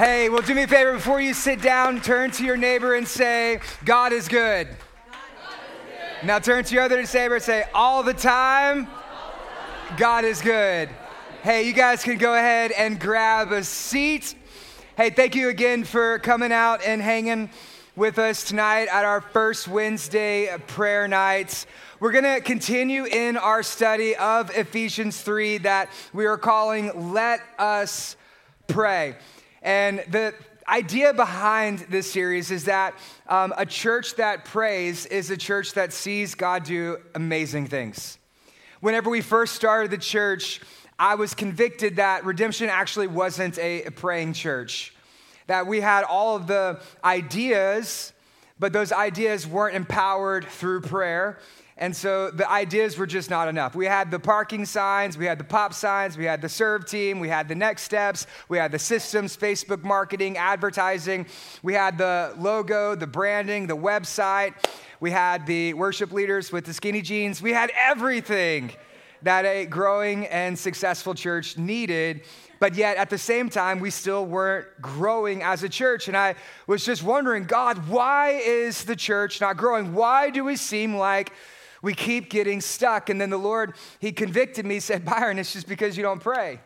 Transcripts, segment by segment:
Hey, well, do me a favor before you sit down, turn to your neighbor and say, God is good. Now turn to your other neighbor and say, all the time, God is good. Hey, you guys can go ahead and grab a seat. Hey, thank you again for coming out and hanging with us tonight at our first Wednesday prayer nights. We're going to continue in our study of Ephesians 3 that we are calling Let Us Pray. And the idea behind this series is that um, a church that prays is a church that sees God do amazing things. Whenever we first started the church, I was convicted that redemption actually wasn't a, a praying church, that we had all of the ideas, but those ideas weren't empowered through prayer. And so the ideas were just not enough. We had the parking signs, we had the pop signs, we had the serve team, we had the next steps, we had the systems, Facebook marketing, advertising, we had the logo, the branding, the website, we had the worship leaders with the skinny jeans. We had everything that a growing and successful church needed. But yet, at the same time, we still weren't growing as a church. And I was just wondering, God, why is the church not growing? Why do we seem like we keep getting stuck. And then the Lord, He convicted me, said, Byron, it's just because you don't pray.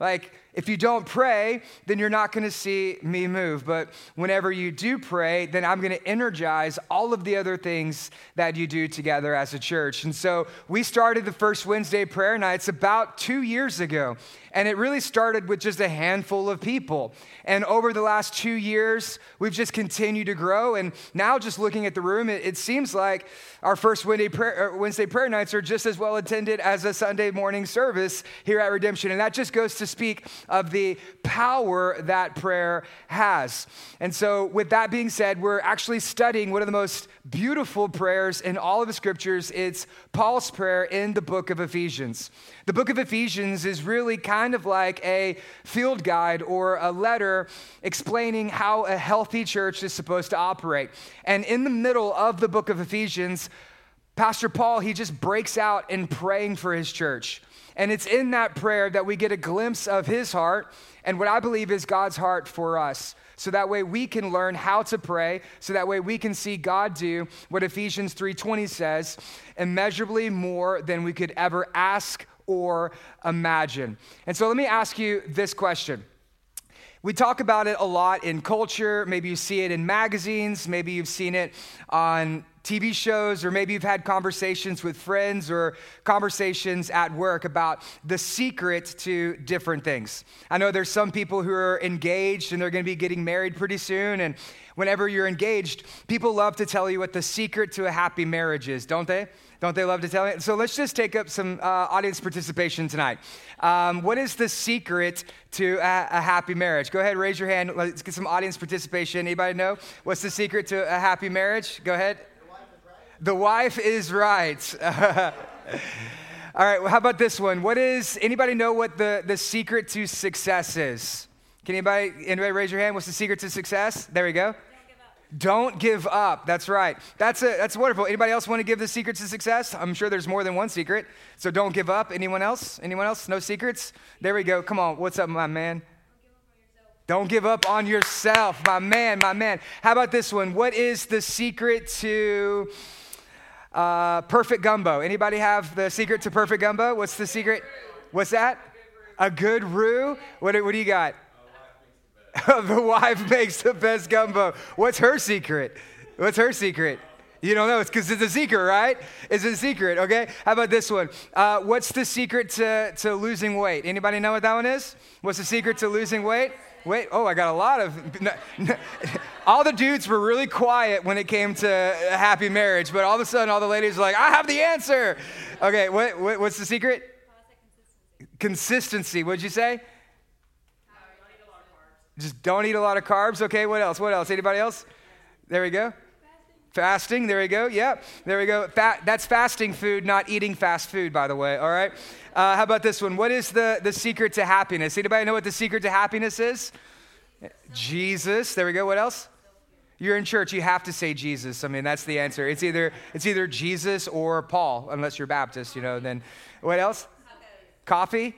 Like, if you don't pray, then you're not going to see me move. But whenever you do pray, then I'm going to energize all of the other things that you do together as a church. And so we started the first Wednesday prayer nights about two years ago. And it really started with just a handful of people. And over the last two years, we've just continued to grow. And now, just looking at the room, it, it seems like our first Wednesday prayer, er, Wednesday prayer nights are just as well attended as a Sunday morning service here at Redemption. And that just goes to speak of the power that prayer has. And so, with that being said, we're actually studying one of the most beautiful prayers in all of the scriptures. It's Paul's prayer in the book of Ephesians. The book of Ephesians is really kind of like a field guide or a letter explaining how a healthy church is supposed to operate. And in the middle of the book of Ephesians, Pastor Paul, he just breaks out in praying for his church. And it's in that prayer that we get a glimpse of his heart and what I believe is God's heart for us. So that way we can learn how to pray, so that way we can see God do what Ephesians 3:20 says, immeasurably more than we could ever ask or imagine. And so let me ask you this question. We talk about it a lot in culture. Maybe you see it in magazines. Maybe you've seen it on TV shows, or maybe you've had conversations with friends or conversations at work about the secret to different things. I know there's some people who are engaged and they're to be getting married pretty soon. And whenever you're engaged, people love to tell you what the secret to a happy marriage is, don't they? Don't they love to tell you? So let's just take up some uh, audience participation tonight. Um, what is the secret to a, a, happy marriage? Go ahead, raise your hand. Let's get some audience participation. Anybody know? What's the secret to a happy marriage? Go ahead. The wife is right. All right, well, how about this one? What is, anybody know what the, the secret to success is? Can anybody, anybody raise your hand? What's the secret to success? There we go. Don't give up. That's right. That's a, that's wonderful. Anybody else want to give the secret to success? I'm sure there's more than one secret. So don't give up. Anyone else? Anyone else? No secrets? There we go. Come on. What's up, my man? Don't give up on yourself, my man, my man. How about this one? What is the secret to uh, perfect gumbo. Anybody have the secret to perfect gumbo? What's the secret? What's that? A good roux? What, what do you got? the wife makes the best gumbo. What's her secret? What's her secret? You don't know. It's because it's a secret, right? It's a secret, okay? How about this one? Uh, what's the secret to, to losing weight? Anybody know what that one is? What's the secret to losing weight? Wait, oh, I got a lot of. All the dudes were really quiet when it came to a happy marriage, but all of a sudden, all the ladies were like, I have the answer. Okay, what, what what's the secret? Consistency. consistency. What'd you say? Just don't eat a lot of carbs. Okay, what else? What else? Anybody else? There we go. Fasting, there we go. Yep, there we go. That's fasting food, not eating fast food, by the way. All right. Uh, how about this one? What is the, the secret to happiness? Anybody know what the secret to happiness is? Jesus. There we go. What else? You're in church, you have to say Jesus. I mean, that's the answer. It's either it's either Jesus or Paul, unless you're Baptist, you know. Then what else? Coffee?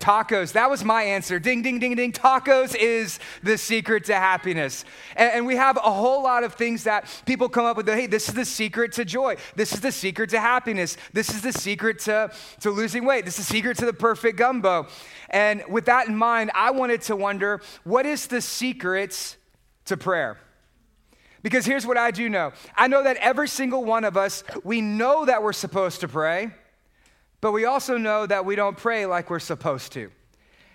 Tacos. That was my answer. Ding, ding, ding, ding. Tacos is the secret to happiness. And, and, we have a whole lot of things that people come up with. Hey, this is the secret to joy. This is the secret to happiness. This is the secret to, to losing weight. This is the secret to the perfect gumbo. And with that in mind, I wanted to wonder what is the secret to prayer? Because here's what I do know I know that every single one of us, we know that we're supposed to pray, but we also know that we don't pray like we're supposed to.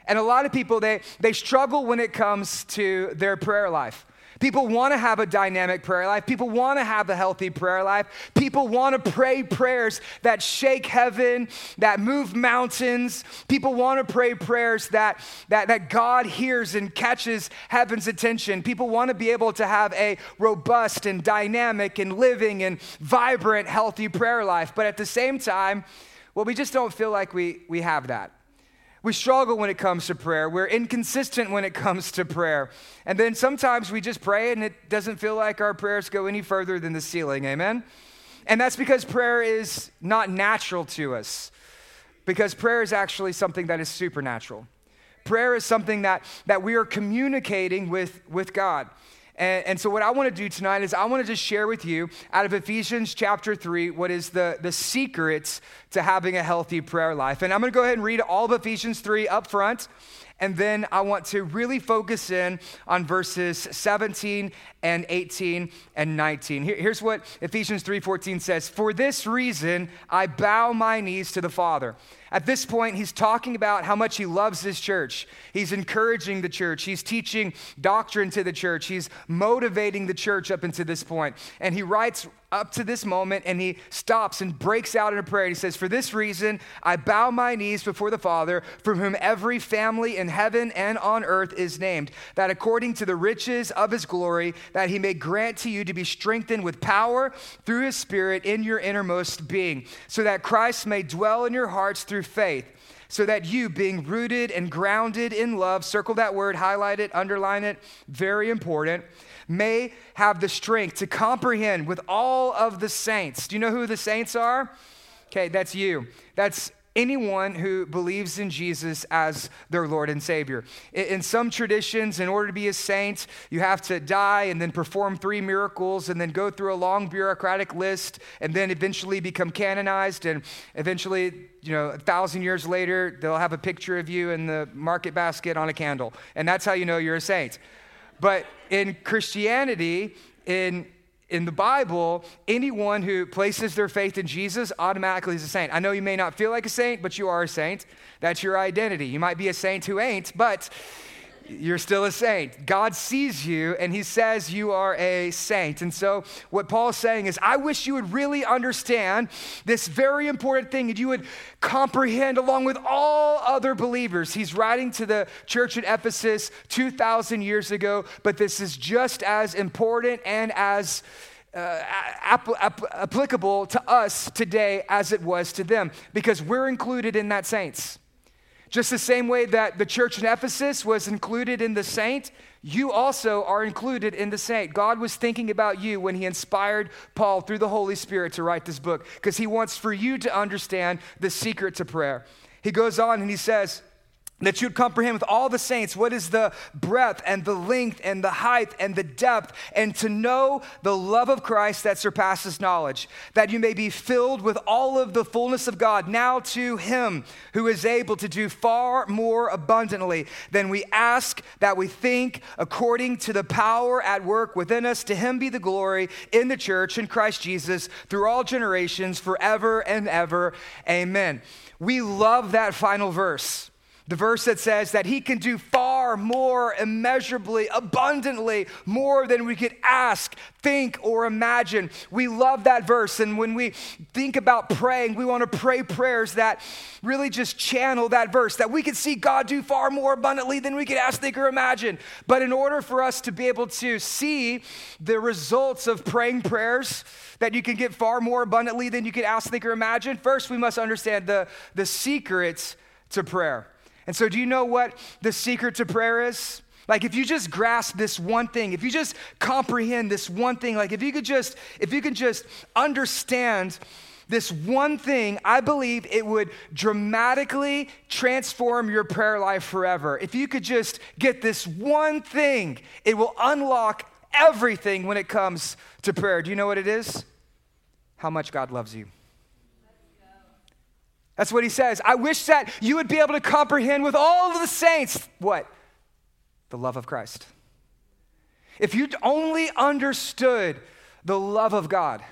And a lot of people, they, they struggle when it comes to their prayer life. People want to have a dynamic prayer life. People want to have a healthy prayer life. People want to pray prayers that shake heaven, that move mountains. People want to pray prayers that, that, that God hears and catches heaven's attention. People want to be able to have a robust and dynamic and living and vibrant, healthy prayer life. But at the same time, well, we just don't feel like we, we have that. We struggle when it comes to prayer. We're inconsistent when it comes to prayer. And then sometimes we just pray and it doesn't feel like our prayers go any further than the ceiling. Amen? And that's because prayer is not natural to us, because prayer is actually something that is supernatural. Prayer is something that, that we are communicating with, with God. And, and, so, what I want to do tonight is I want to just share with you out of Ephesians chapter 3 what is the, the secrets to having a healthy prayer life. And I'm going to go ahead and read all of Ephesians 3 up front. And then I want to really focus in on verses 17 and 18 and 19. Here, here's what Ephesians 3:14 says, "For this reason I bow my knees to the Father." At this point, he's talking about how much he loves his church. He's encouraging the church. He's teaching doctrine to the church. He's motivating the church up until this point. And he writes up to this moment and he stops and breaks out in a prayer. He says, For this reason, I bow my knees before the Father, from whom every family in heaven and on earth is named, that according to the riches of his glory, that he may grant to you to be strengthened with power through his Spirit in your innermost being, so that Christ may dwell in your hearts through faith so that you, being rooted and grounded in love, circle that word, highlight it, underline it, very important, may have the strength to comprehend with all of the saints. Do you know who the saints are? Okay, that's you. That's anyone who believes in Jesus as their Lord and Savior. In some traditions, in order to be a saint, you have to die and then perform three miracles and then go through a long bureaucratic list and then eventually become canonized. And eventually, you know, a thousand years later, they'll have a picture of you in the market basket on a candle. And that's how you know you're a saint. But in Christianity, in in the Bible, anyone who places their faith in Jesus automatically is a saint. I know you may not feel like a saint, but you are a saint. That's your identity. You might be a saint who ain't, but you're still a saint. God sees you and he says you are a saint. And so, what Paul's saying is, I wish you would really understand this very important thing and you would comprehend along with all other believers. He's writing to the church at Ephesus 2,000 years ago, but this is just as important and as uh, applicable to us today as it was to them because we're included in that saints. Just the same way that the church in Ephesus was included in the saint, you also are included in the saint. God was thinking about you when he inspired Paul through the Holy Spirit to write this book because he wants for you to understand the secret to prayer. He goes on and he says, that you'd comprehend with all the saints what is the breadth and the length and the height and the depth, and to know the love of Christ that surpasses knowledge, that you may be filled with all of the fullness of God. Now to Him who is able to do far more abundantly than we ask, that we think, according to the power at work within us. To Him be the glory in the church in Christ Jesus through all generations, forever and ever. Amen. We love that final verse. The verse that says that he can do far more immeasurably, abundantly, more than we could ask, think, or imagine. We love that verse. And when we think about praying, we want to pray prayers that really just channel that verse, that we can see God do far more abundantly than we could ask, think, or imagine. But in order for us to be able to see the results of praying prayers, that you can get far more abundantly than you could ask, think, or imagine, first we must understand the, the secrets to prayer. And so, do you know what the secret to prayer is? Like if you just grasp this one thing, if you just comprehend this one thing, like if you could just if you could just understand this one thing, I believe it would dramatically transform your prayer life forever. If you could just get this one thing, it will unlock everything when it comes to prayer. Do you know what it is? How much God loves you. That's what he says. I wish that you would be able to comprehend with all of the saints what? The love of Christ. If you only understood the love of God,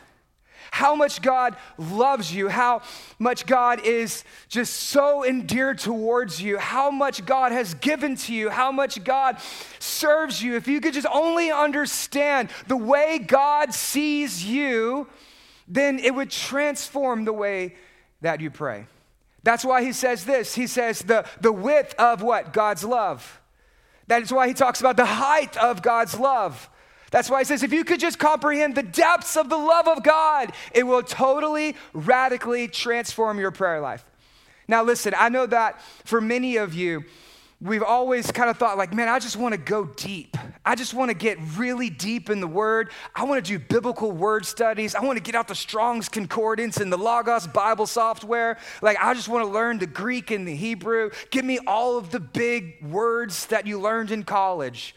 how much God loves you, how much God is just so endeared towards you, how much God has given to you, how much God serves you. If you could just only understand the way God sees you, then it would transform the way that you pray. That's why he says this. He says the, the width of what? God's love. That is why he talks about the height of God's love. That's why he says, if you could just comprehend the depths of the love of God, it will totally, radically transform your prayer life. Now, listen, I know that for many of you, we've always kind of thought, like, man, I just want to go deep. I just want to get really deep in the word. I want to do biblical word studies. I want to get out the Strong's Concordance and the Logos Bible software. Like, I just want to learn the Greek and the Hebrew. Give me all of the big words that you learned in college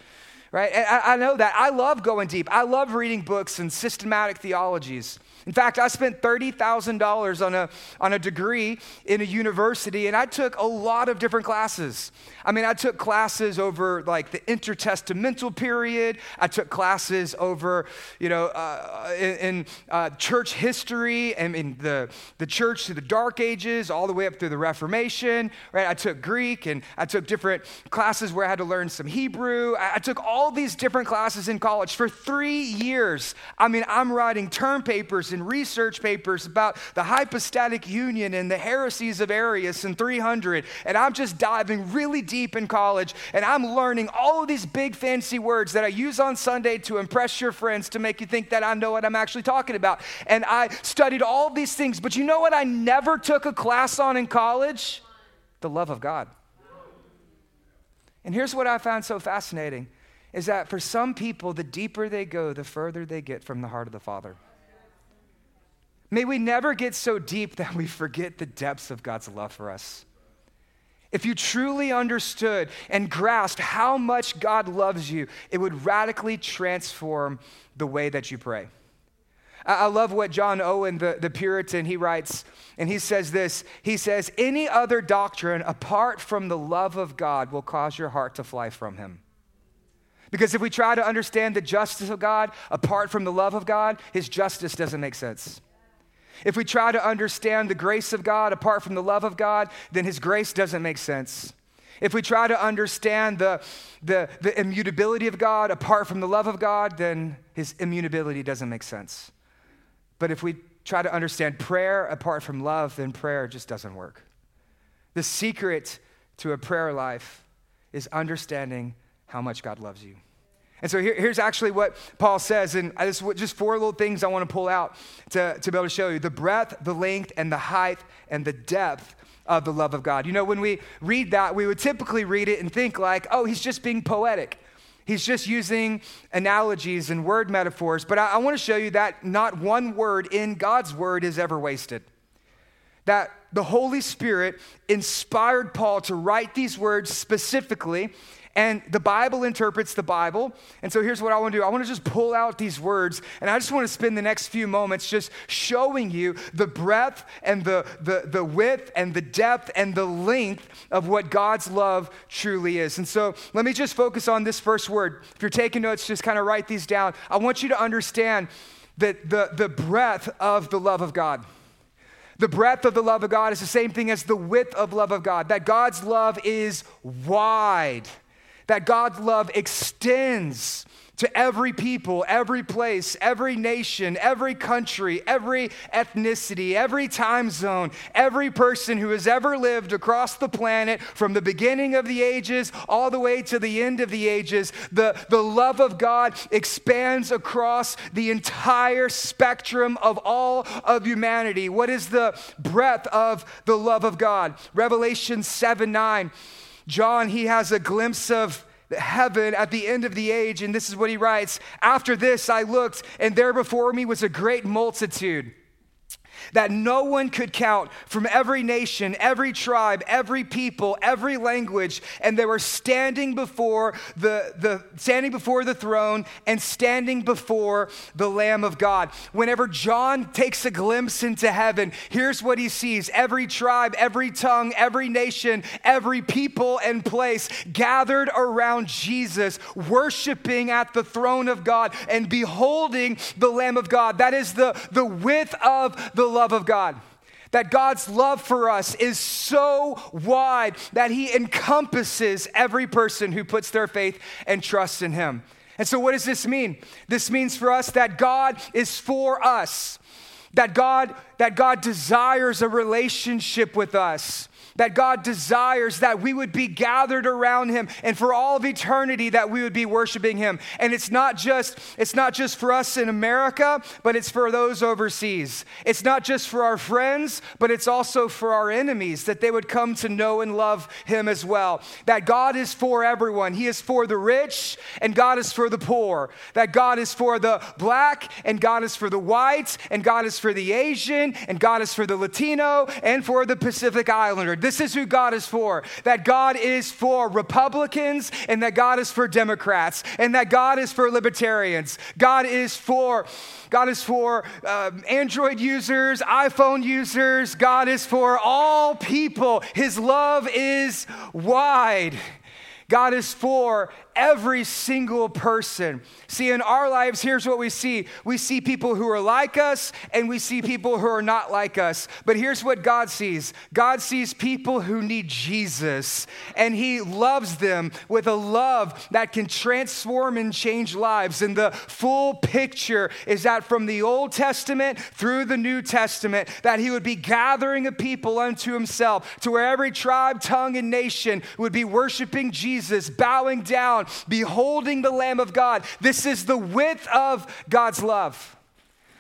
right? I, I, know that. I love going deep. I love reading books and systematic theologies. In fact, I spent $30,000 on a, on a degree in a university, and I took a lot of different classes. I mean, I took classes over like the intertestamental period. I took classes over, you know, uh, in, in uh, church history and in the, the church to the Dark Ages, all the way up through the Reformation, right? I took Greek and I took different classes where I had to learn some Hebrew. I, I took all these different classes in college for three years. I mean, I'm writing term papers and research papers about the hypostatic union and the heresies of Arius in 300. And I'm just diving really deep in college and I'm learning all of these big fancy words that I use on Sunday to impress your friends to make you think that I know what I'm actually talking about. And I studied all these things. But you know what I never took a class on in college? The love of God. And here's what I found so fascinating is that for some people, the deeper they go, the further they get from the heart of the Father. May we never get so deep that we forget the depths of God's love for us. If you truly understood and grasped how much God loves you, it would radically transform the way that you pray. I love what John Owen, the, the Puritan, he writes, and he says this He says, Any other doctrine apart from the love of God will cause your heart to fly from him. Because if we try to understand the justice of God apart from the love of God, his justice doesn't make sense. If we try to understand the grace of God apart from the love of God, then His grace doesn't make sense. If we try to understand the, the, the immutability of God apart from the love of God, then His immutability doesn't make sense. But if we try to understand prayer apart from love, then prayer just doesn't work. The secret to a prayer life is understanding how much God loves you. And so here, here's actually what Paul says, and this just four little things I want to pull out to, to be able to show you the breadth, the length, and the height, and the depth of the love of God. You know, when we read that, we would typically read it and think, like, oh, he's just being poetic. He's just using analogies and word metaphors. But I, I want to show you that not one word in God's word is ever wasted. That the Holy Spirit inspired Paul to write these words specifically and the Bible interprets the Bible. And so here's what I want to do I want to just pull out these words, and I just want to spend the next few moments just showing you the breadth and the, the, the width and the depth and the length of what God's love truly is. And so let me just focus on this first word. If you're taking notes, just kind of write these down. I want you to understand that the, the breadth of the love of God. The breadth of the love of God is the same thing as the width of love of God, that God's love is wide that God's love extends to every people, every place, every nation, every country, every ethnicity, every time zone, every person who has ever lived across the planet from the beginning of the ages all the way to the end of the ages. The, the love of God expands across the entire spectrum of all of humanity. What is the breadth of the love of God? Revelation 7 9. John, he has a glimpse of heaven at the end of the age. And this is what he writes After this, I looked, and there before me was a great multitude that no one could count from every nation, every tribe, every people, every language, and they were standing before the, the standing before the throne and standing before the Lamb of God. Whenever John takes a glimpse into heaven, here's what he sees: every tribe, every tongue, every nation, every people and place gathered around Jesus, worshiping at the throne of God and beholding the Lamb of God. That is the, the width of the love of God. That God's love for us is so wide that He encompasses every person who puts their faith and trust in Him. And so, what does this mean? This means for us that God is for us, that God, that God desires a relationship with us that God desires that we would be gathered around him and for all of eternity that we would be worshiping him. And it's not just it's not just for us in America, but it's for those overseas. It's not just for our friends, but it's also for our enemies that they would come to know and love him as well. That God is for everyone. He is for the rich and God is for the poor. That God is for the black and God is for the white and God is for the Asian and God is for the Latino and for the Pacific Islander. This is who God is for. That God is for Republicans and that God is for Democrats and that God is for libertarians. God is for God is for uh, Android users, iPhone users. God is for all people. His love is wide. God is for every single person. See, in our lives, here's what we see we see people who are like us, and we see people who are not like us. But here's what God sees God sees people who need Jesus, and He loves them with a love that can transform and change lives. And the full picture is that from the Old Testament through the New Testament, that He would be gathering a people unto Himself to where every tribe, tongue, and nation would be worshiping Jesus, bowing down beholding the Lamb of God. This is the width of God's love.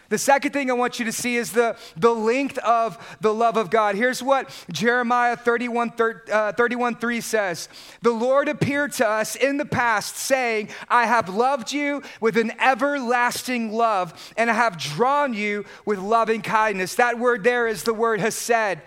The second thing I want you to see is the, the length of the love of God. Here's what Jeremiah 31, uh, 31 3 says The Lord appeared to us in the past, saying, I have loved you with an everlasting love, and I have drawn you with loving kindness. That word there is the word hesed.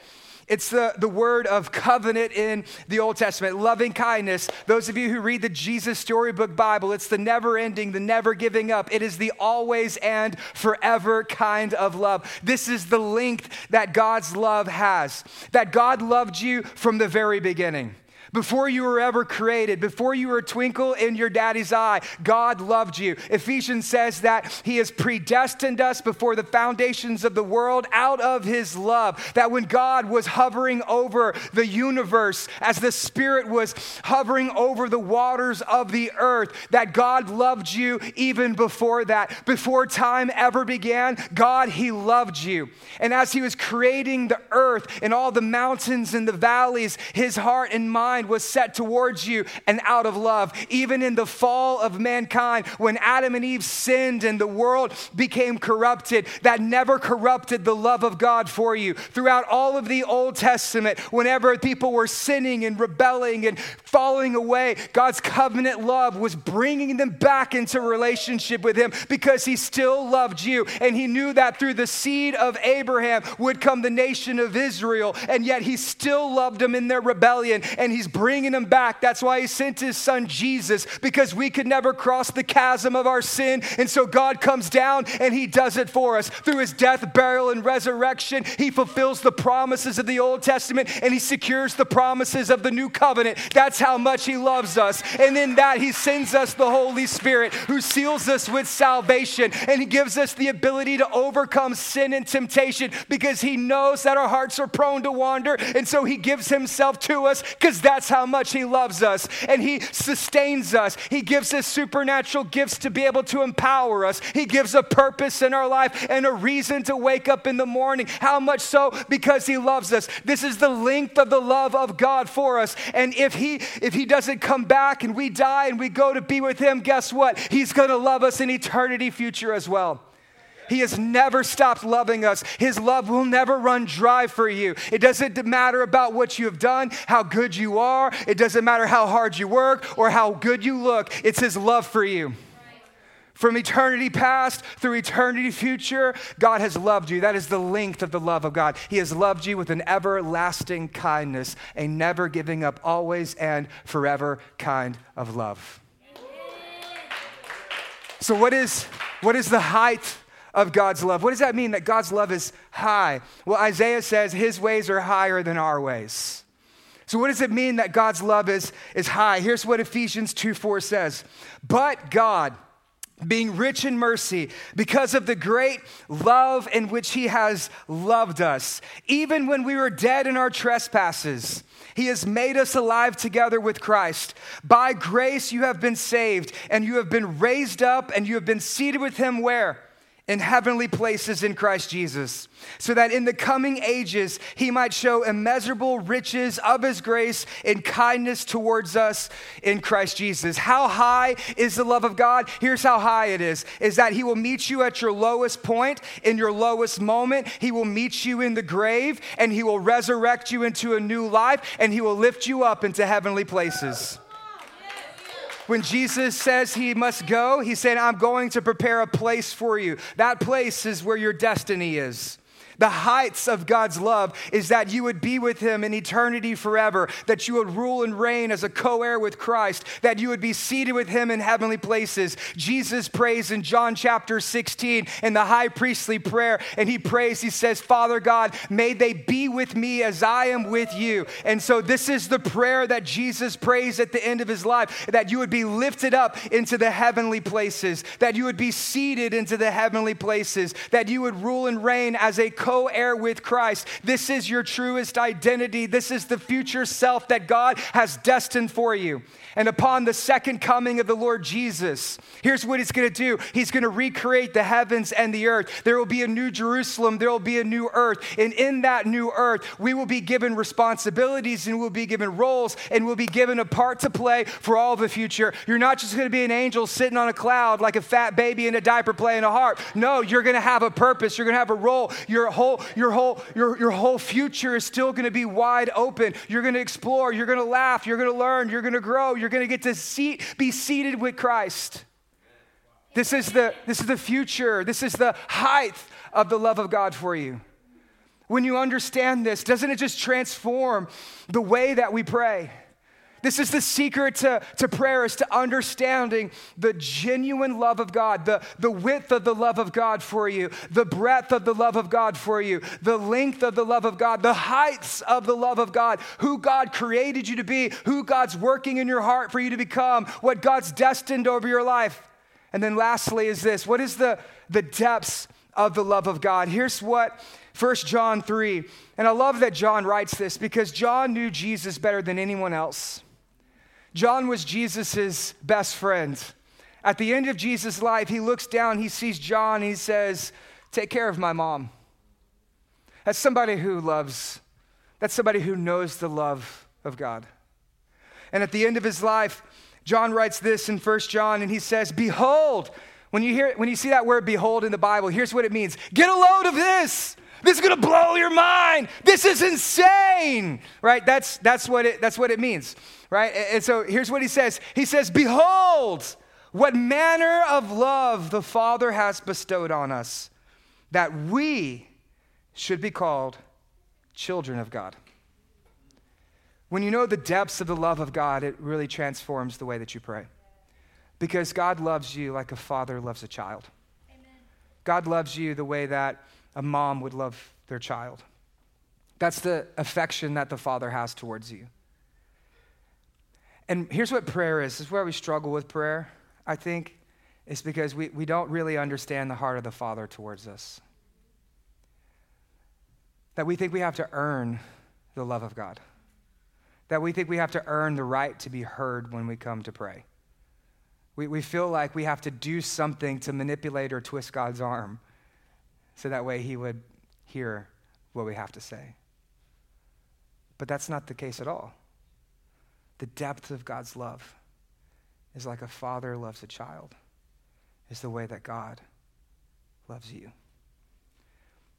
It's the, the word of covenant in the Old Testament, loving kindness. Those of you who read the Jesus Storybook Bible, it's the never ending, the never giving up. It is the always and forever kind of love. This is the length that God's love has, that God loved you from the very beginning. Before you were ever created, before you were a twinkle in your daddy's eye, God loved you. Ephesians says that He has predestined us before the foundations of the world out of His love. That when God was hovering over the universe, as the Spirit was hovering over the waters of the earth, that God loved you even before that. Before time ever began, God, He loved you. And as He was creating the earth and all the mountains and the valleys, His heart and mind was set towards you and out of love. Even in the fall of mankind, when Adam and Eve sinned and the world became corrupted, that never corrupted the love of God for you. Throughout all of the Old Testament, whenever people were sinning and rebelling and falling away, God's covenant love was bringing them back into relationship with Him because He still loved you. And He knew that through the seed of Abraham would come the nation of Israel. And yet He still loved them in their rebellion. And He's bringing them back. That's why he sent his son Jesus, because we could never cross the chasm of our sin. And so God comes down and he does it for us. Through his death, burial, and resurrection, he fulfills the promises of the Old Testament and he secures the promises of the new covenant. That's how much he loves us. And in that, he sends us the Holy Spirit who seals us with salvation and he gives us the ability to overcome sin and temptation because he knows that our hearts are prone to wander. And so he gives himself to us because that's That's how much He loves us. And He sustains us. He gives us supernatural gifts to be able to empower us. He gives a purpose in our life and a reason to wake up in the morning. How much so? Because He loves us. This is the length of the love of God for us. And if He if He doesn't come back and we die and we go to be with Him, guess what? He's going to love us in eternity future as well. He has never stopped loving us. His love will never run dry for you. It doesn't matter about what you have done, how good you are. It doesn't matter how hard you work or how good you look. It's His love for you. From eternity past through eternity future, God has loved you. That is the length of the love of God. He has loved you with an everlasting kindness, a never giving up, always and forever kind of love. So, what is, what is the height of God's love. What does that mean that God's love is high? Well, Isaiah says his ways are higher than our ways. So, what does it mean that God's love is, is high? Here's what Ephesians 2 4 says But God, being rich in mercy, because of the great love in which He has loved us, even when we were dead in our trespasses, He has made us alive together with Christ. By grace you have been saved, and you have been raised up, and you have been seated with Him where? In heavenly places in Christ Jesus, so that in the coming ages he might show immeasurable riches of his grace and kindness towards us in Christ Jesus. How high is the love of God? Here's how high it is is that he will meet you at your lowest point, in your lowest moment. He will meet you in the grave and he will resurrect you into a new life and he will lift you up into heavenly places. When Jesus says he must go, he's saying, I'm going to prepare a place for you. That place is where your destiny is. The heights of God's love is that you would be with Him in eternity forever, that you would rule and reign as a co heir with Christ, that you would be seated with Him in heavenly places. Jesus prays in John chapter 16 in the high priestly prayer, and He prays, He says, Father God, may they be with me as I am with you. And so, this is the prayer that Jesus prays at the end of His life that you would be lifted up into the heavenly places, that you would be seated into the heavenly places, that you would rule and reign as a co co heir with Christ. This is your truest identity. This is the future self that God has destined for you. And upon the second coming of the Lord Jesus, here's what he's going to do He's going to recreate the heavens and the earth. There will be a new Jerusalem, there will be a new earth. And in that new earth, we will be given responsibilities and we'll be given roles and we'll be given a part to play for all the future. You're not just going to be an angel sitting on a cloud like a fat baby in a diaper playing a harp. No, you're going to have a purpose, you're going to have a role. Your whole, your whole, your, your whole future is still going to be wide open. You're going to explore, you're going to laugh, you're going to learn, you're going to grow, you're going to get to seat, be seated with Christ. This is, the, this is the future. This is the height of the love of God for you. When you understand this, doesn't it just transform the way that we pray? This is the secret to, to prayer is to understanding the genuine love of God, the, the width of the love of God for you, the breadth of the love of God for you, the length of the love of God, the heights of the love of God, who God created you to be, who God's working in your heart for you to become, what God's destined over your life. And then lastly is this what is the, the depths of the love of God? Here's what 1 John 3, and I love that John writes this because John knew Jesus better than anyone else. John was Jesus' best friend. At the end of Jesus' life, he looks down, he sees John, he says, Take care of my mom. That's somebody who loves, that's somebody who knows the love of God. And at the end of his life, John writes this in 1 John, and he says, Behold, when you hear when you see that word behold in the Bible, here's what it means. Get a load of this. This is gonna blow your mind. This is insane. Right? That's that's what it that's what it means right? And so here's what he says He says, Behold, what manner of love the Father has bestowed on us, that we should be called children of God. When you know the depths of the love of God, it really transforms the way that you pray. Because God loves you like a father loves a child. Amen. God loves you the way that a mom would love their child. That's the affection that the Father has towards you. And here's what prayer is. This is where we struggle with prayer, I think, is because we, we don't really understand the heart of the Father towards us. That we think we have to earn the love of God. that we think we have to earn the right to be heard when we come to pray. We, we feel like we have to do something to manipulate or twist God's arm so that way he would hear what we have to say. But that's not the case at all. The depth of God's love is like a father loves a child, is the way that God loves you.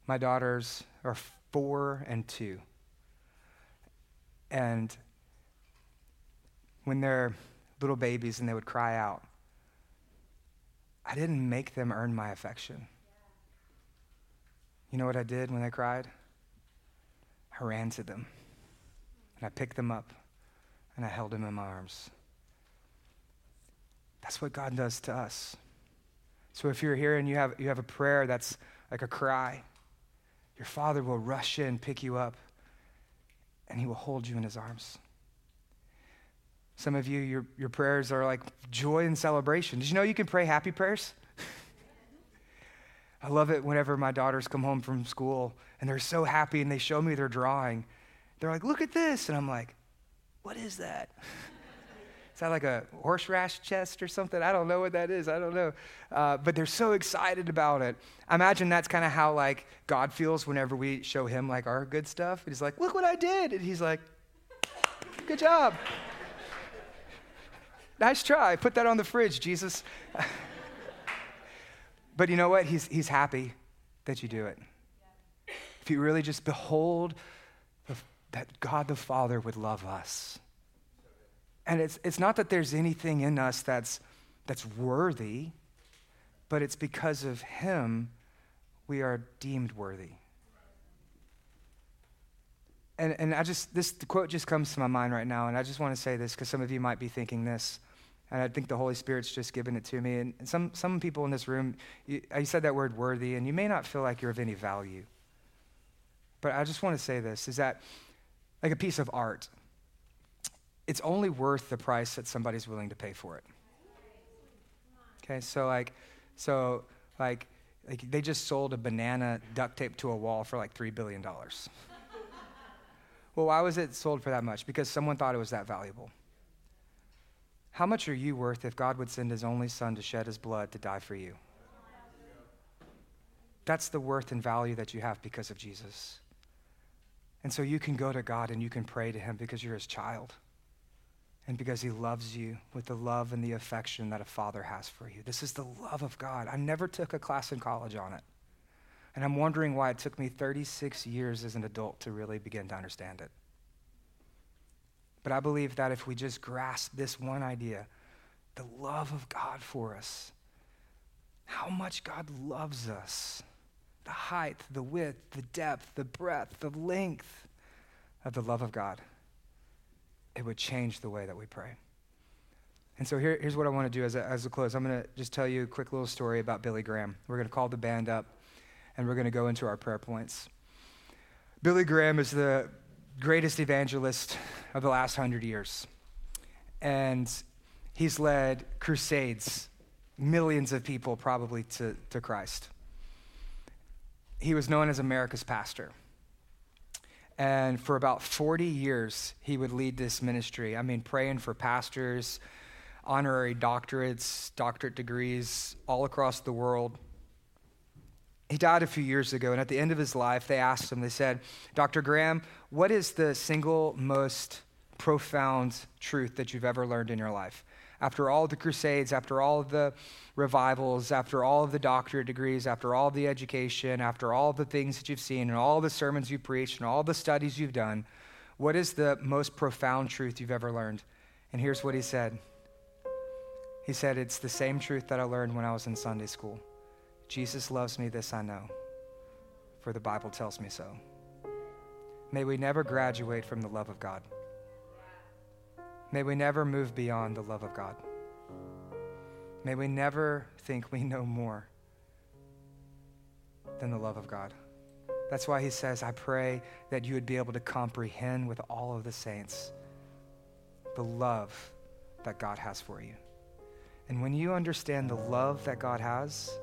My daughters are four and two. And when they're little babies and they would cry out, I didn't make them earn my affection. You know what I did when they cried? I ran to them and I picked them up and I held them in my arms. That's what God does to us. So if you're here and you have, you have a prayer that's like a cry, your Father will rush in, pick you up, and He will hold you in His arms. Some of you, your, your prayers are like joy and celebration. Did you know you can pray happy prayers? I love it whenever my daughters come home from school and they're so happy and they show me their drawing. They're like, look at this. And I'm like, what is that? Is that like a horse rash chest or something? I don't know what that is. I don't know. Uh, but they're so excited about it. I imagine that's kind of how like God feels whenever we show him like our good stuff. He's like, look what I did. And he's like, good job. nice try. Put that on the fridge, Jesus. But you know what? He's, he's happy that you do it. If you really just behold the, that God the Father would love us. And it's, it's not that there's anything in us that's, that's worthy, but it's because of Him we are deemed worthy. And, and I just, this quote just comes to my mind right now, and I just want to say this because some of you might be thinking this. And I think the Holy Spirit's just given it to me. And some, some people in this room, you, uh, I said that word worthy, and you may not feel like you're of any value. But I just want to say this is that, like a piece of art, it's only worth the price that somebody's willing to pay for it. Okay, so like, so like, like they just sold a banana duct tape to a wall for like $3 billion. well, why was it sold for that much? Because someone thought it was that valuable. How much are you worth if God would send his only son to shed his blood to die for you? That's the worth and value that you have because of Jesus. And so you can go to God and you can pray to him because you're his child and because he loves you with the love and the affection that a father has for you. This is the love of God. I never took a class in college on it. And I'm wondering why it took me 36 years as an adult to really begin to understand it. But I believe that if we just grasp this one idea, the love of God for us, how much God loves us, the height, the width, the depth, the breadth, the length of the love of God, it would change the way that we pray. And so here, here's what I want to do as a, as a close. I'm going to just tell you a quick little story about Billy Graham. We're going to call the band up, and we're going to go into our prayer points. Billy Graham is the greatest evangelist of the last hundred years. And he's led crusades, millions of people probably to, to Christ. He was known as America's pastor. And for about 40 years, he would lead this ministry. I mean, praying for pastors, honorary doctorates, doctorate degrees all across the world. He died a few years ago, and at the end of his life, they asked him, they said, Dr. Graham, what is the single most profound truth that you've ever learned in your life? After all the crusades, after all the revivals, after all of the doctorate degrees, after all the education, after all the things that you've seen, and all the sermons you've preached, and all the studies you've done, what is the most profound truth you've ever learned? And here's what he said He said, It's the same truth that I learned when I was in Sunday school. Jesus loves me, this I know, for the Bible tells me so. May we never graduate from the love of God. May we never move beyond the love of God. May we never think we know more than the love of God. That's why he says, I pray that you would be able to comprehend with all of the saints the love that God has for you. And when you understand the love that God has,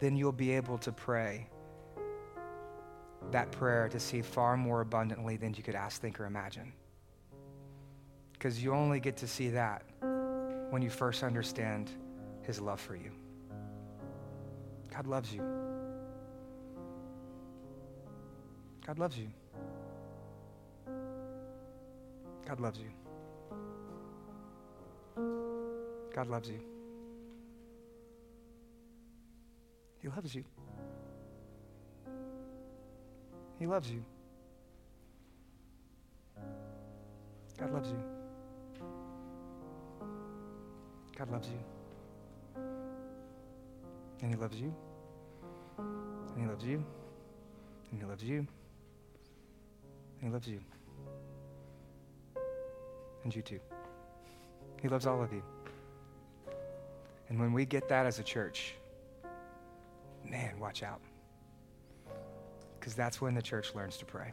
then you'll be able to pray that prayer to see far more abundantly than you could ask, think, or imagine. Because you only get to see that when you first understand his love for you. God loves you. God loves you. God loves you. God loves you. He loves you. He loves you. God loves you. God loves you. And He loves you. And He loves you. And He loves you. And He loves you. And you too. He loves all of you. And when we get that as a church, man, watch out. Because that's when the church learns to pray.